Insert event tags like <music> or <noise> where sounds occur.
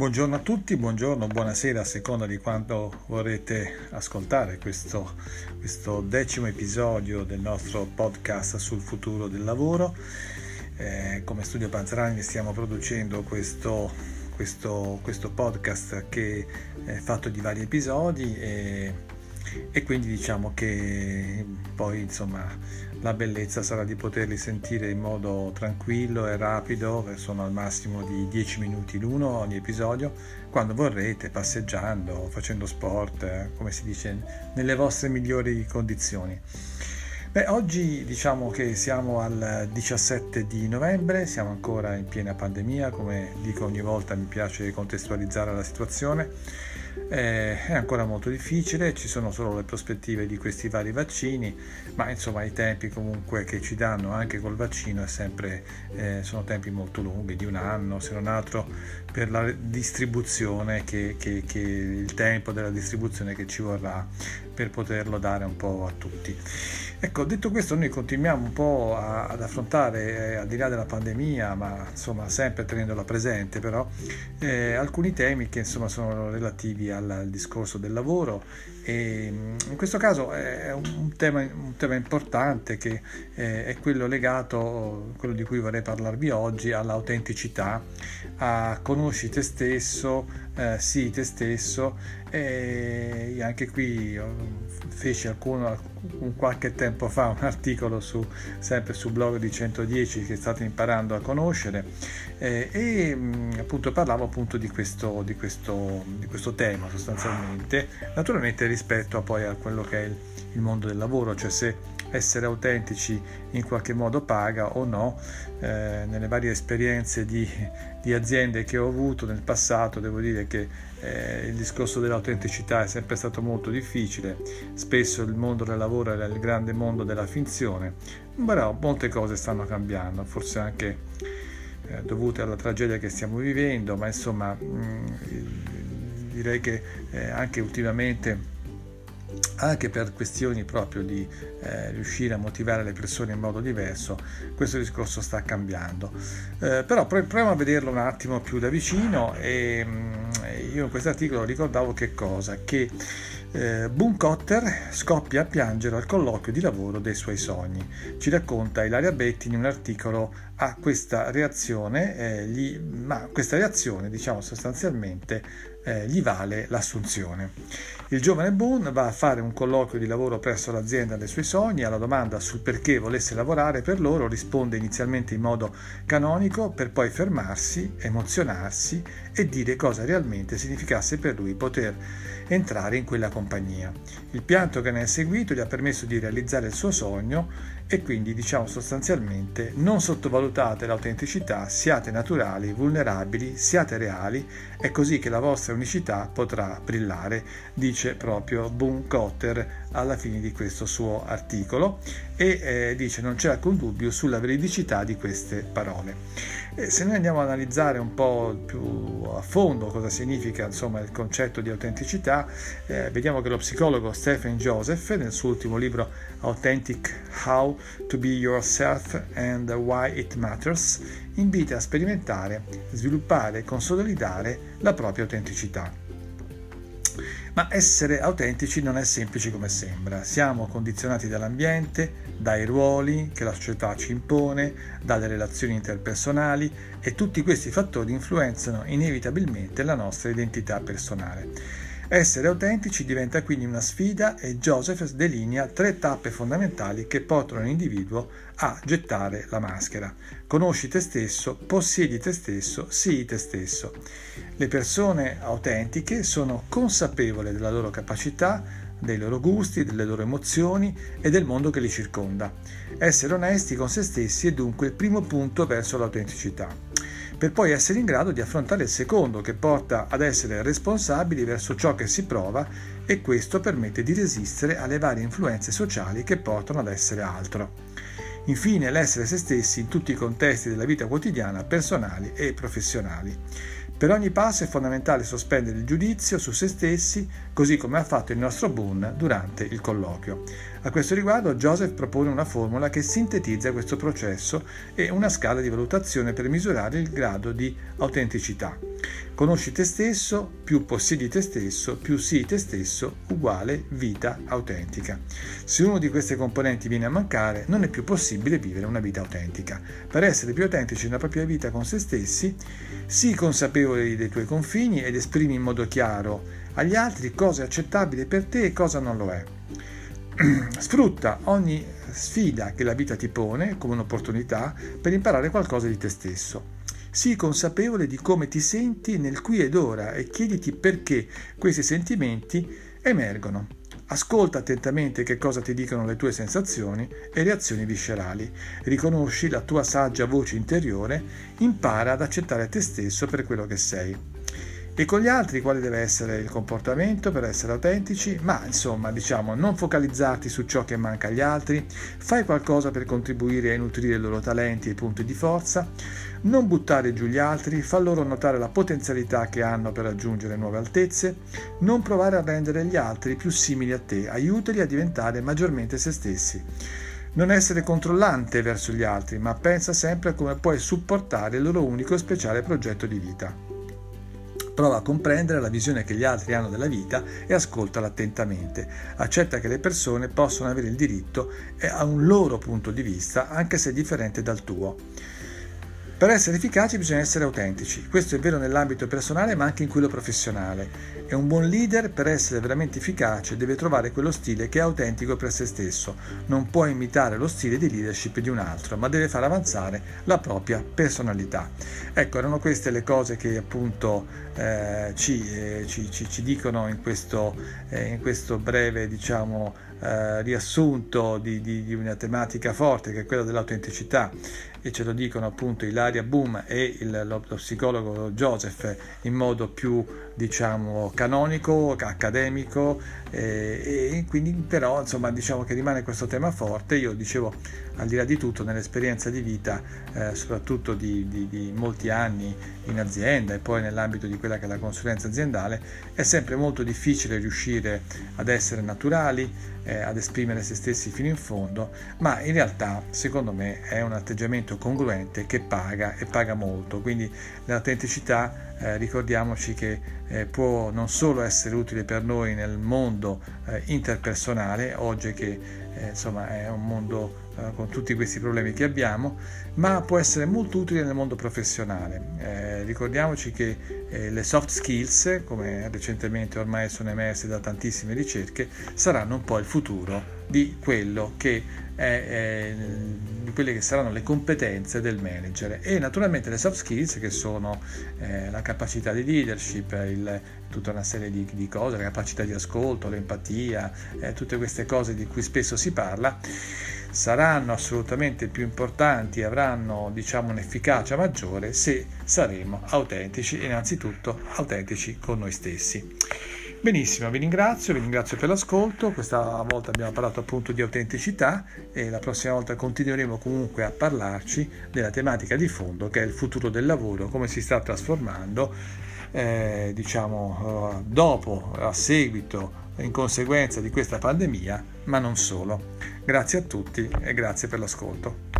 Buongiorno a tutti, buongiorno, buonasera a seconda di quanto vorrete ascoltare questo, questo decimo episodio del nostro podcast sul futuro del lavoro. Eh, come Studio Panzerani stiamo producendo questo, questo, questo, podcast che è fatto di vari episodi e, e quindi diciamo che poi insomma la bellezza sarà di poterli sentire in modo tranquillo e rapido, sono al massimo di 10 minuti l'uno ogni episodio, quando vorrete, passeggiando, facendo sport, eh, come si dice, nelle vostre migliori condizioni. Beh, oggi diciamo che siamo al 17 di novembre, siamo ancora in piena pandemia, come dico ogni volta mi piace contestualizzare la situazione eh, è ancora molto difficile, ci sono solo le prospettive di questi vari vaccini, ma insomma i tempi comunque che ci danno anche col vaccino sempre, eh, sono tempi molto lunghi, di un anno, se non altro per la distribuzione, che, che, che il tempo della distribuzione che ci vorrà per poterlo dare un po' a tutti. Ecco, detto questo, noi continuiamo un po' a, ad affrontare, eh, al di là della pandemia, ma insomma sempre tenendola presente, però eh, alcuni temi che insomma sono relativi al, al, discorso del lavoro. E mm, in questo caso è un tema, un tema importante che eh, è quello legato, quello di cui vorrei parlarvi oggi, all'autenticità, a conosci te stesso, eh, sii te stesso. E anche qui feci alcuno, un qualche tempo fa un articolo su, sempre sul blog di 110 che state imparando a conoscere eh, e mh, appunto parlavo appunto di questo, di, questo, di questo, tema sostanzialmente naturalmente rispetto a poi a quello che è il, il mondo del lavoro cioè se essere autentici in qualche modo paga o no. Eh, nelle varie esperienze di, di, aziende che ho avuto nel passato devo dire che eh, il discorso dell'autenticità è sempre stato molto difficile, spesso il mondo del lavoro era il grande mondo della finzione, però molte cose stanno cambiando, forse anche eh, dovute alla tragedia che stiamo vivendo, ma insomma mh, mm, direi che eh, anche ultimamente anche per questioni proprio di eh, riuscire a motivare le persone in modo diverso, questo discorso sta cambiando. Eh, però proviamo a vederlo un attimo più da vicino e mh, mm, io in questo articolo ricordavo che cosa? Che eh, Boone scoppia a piangere al colloquio di lavoro dei suoi sogni. Ci racconta Ilaria Betti in un articolo a questa reazione, eh, gli, ma questa reazione diciamo sostanzialmente eh, gli vale l'assunzione. Il giovane Boone va a fare un colloquio di lavoro presso l'azienda dei suoi sogni, alla domanda sul perché volesse lavorare per loro risponde inizialmente in modo canonico per poi fermarsi, emozionarsi e dire cosa realmente significasse per lui poter entrare in quella compagnia. Il pianto che ne è seguito gli ha permesso di realizzare il suo sogno e quindi diciamo sostanzialmente non sottovalutate l'autenticità, siate naturali, vulnerabili, siate reali, è così che la vostra unicità potrà brillare, dice proprio Boone Cotter alla fine di questo suo articolo e eh, dice non c'è alcun dubbio sulla veridicità di queste parole. E se noi andiamo ad analizzare un po' più a fondo cosa significa insomma, il concetto di autenticità, eh, vediamo che lo psicologo Stephen Joseph nel suo ultimo libro Authentic How to Be Yourself and Why It Matters invita a sperimentare, sviluppare e consolidare la propria autenticità. Ma essere autentici non è semplice come sembra. Siamo condizionati dall'ambiente, dai ruoli che la società ci impone, dalle relazioni interpersonali e tutti questi fattori influenzano inevitabilmente la nostra identità personale. Essere autentici diventa quindi una sfida e Joseph delinea tre tappe fondamentali che portano l'individuo a gettare la maschera. Conosci te stesso, possiedi te stesso, sii te stesso. Le persone autentiche sono consapevoli della loro capacità, dei loro gusti, delle loro emozioni e del mondo che li circonda. Essere onesti con se stessi è dunque il primo punto verso l'autenticità per poi essere in grado di affrontare il secondo che porta ad essere responsabili verso ciò che si prova e questo permette di resistere alle varie influenze sociali che portano ad essere altro. Infine l'essere se stessi in tutti i contesti della vita quotidiana, personali e professionali. Per ogni passo è fondamentale sospendere il giudizio su se stessi, così come ha fatto il nostro Boone durante il colloquio. A questo riguardo Joseph propone una formula che sintetizza questo processo e una scala di valutazione per misurare il grado di autenticità. Conosci te stesso, più possiedi te stesso, più sii te stesso, uguale vita autentica. Se uno di queste componenti viene a mancare, non è più possibile vivere una vita autentica. Per essere più autentici nella propria vita con se stessi, sii consapevole dei tuoi confini ed esprimi in modo chiaro agli altri cosa è accettabile per te e cosa non lo è. <clears throat> Sfrutta ogni sfida che la vita ti pone come un'opportunità per imparare qualcosa di te stesso. Sii consapevole di come ti senti nel qui ed ora e chiediti perché questi sentimenti emergono. Ascolta attentamente che cosa ti dicono le tue sensazioni e reazioni viscerali. Riconosci la tua saggia voce interiore, impara ad accettare te stesso per quello che sei e con gli altri quale deve essere il comportamento per essere autentici, ma insomma diciamo non focalizzarti su ciò che manca agli altri, fai qualcosa per contribuire a nutrire i loro talenti e punti di forza, non buttare giù gli altri, fa loro notare la potenzialità che hanno per raggiungere nuove altezze, non provare a rendere gli altri più simili a te, aiutali a diventare maggiormente se stessi. Non essere controllante verso gli altri, ma pensa sempre a come puoi supportare il loro unico e speciale progetto di vita. Prova a comprendere la visione che gli altri hanno della vita e ascoltala attentamente. Accetta che le persone possono avere il diritto a un loro punto di vista, anche se differente dal tuo. Per essere efficaci bisogna essere autentici, questo è vero nell'ambito personale ma anche in quello professionale. E un buon leader per essere veramente efficace deve trovare quello stile che è autentico per se stesso, non può imitare lo stile di leadership di un altro, ma deve far avanzare la propria personalità. Ecco, erano queste le cose che appunto eh, ci, eh, ci, ci, ci, dicono in questo, eh, in questo breve diciamo, eh, riassunto di, di, di, una tematica forte che è quella dell'autenticità e ce lo dicono appunto Ilaria Boom e il, lo, lo, psicologo Joseph in modo più diciamo canonico, accademico eh, e quindi però insomma diciamo che rimane questo tema forte. Io dicevo al di là di tutto nell'esperienza di vita eh, soprattutto di, di, di molti anni in azienda e poi nell'ambito di quella che è la consulenza aziendale è sempre molto difficile riuscire ad essere naturali eh, ad esprimere se stessi fino in fondo ma in realtà secondo me è un atteggiamento congruente che paga e paga molto. Quindi l'autenticità eh, ricordiamoci che eh, può non solo essere utile per noi nel mondo eh, interpersonale, oggi che eh, insomma è un mondo eh, con tutti questi problemi che abbiamo, ma può essere molto utile nel mondo professionale. Eh, ricordiamoci che le soft skills, come recentemente ormai sono emerse da tantissime ricerche, saranno un po' il futuro di che è, è, di quelle che saranno le competenze del manager e naturalmente le soft skills che sono eh, la capacità di leadership, il, tutta una serie di, di, cose, la capacità di ascolto, l'empatia, eh, tutte queste cose di cui spesso si parla saranno assolutamente più importanti e avranno diciamo un'efficacia maggiore se saremo autentici innanzitutto autentici con noi stessi. Benissimo, vi ringrazio, vi ringrazio per l'ascolto, questa volta abbiamo parlato appunto di autenticità e la prossima volta continueremo comunque a parlarci della tematica di fondo che è il futuro del lavoro, come si sta trasformando eh, diciamo eh, dopo, a seguito, in conseguenza di questa pandemia, ma non solo. Grazie a tutti e grazie per l'ascolto.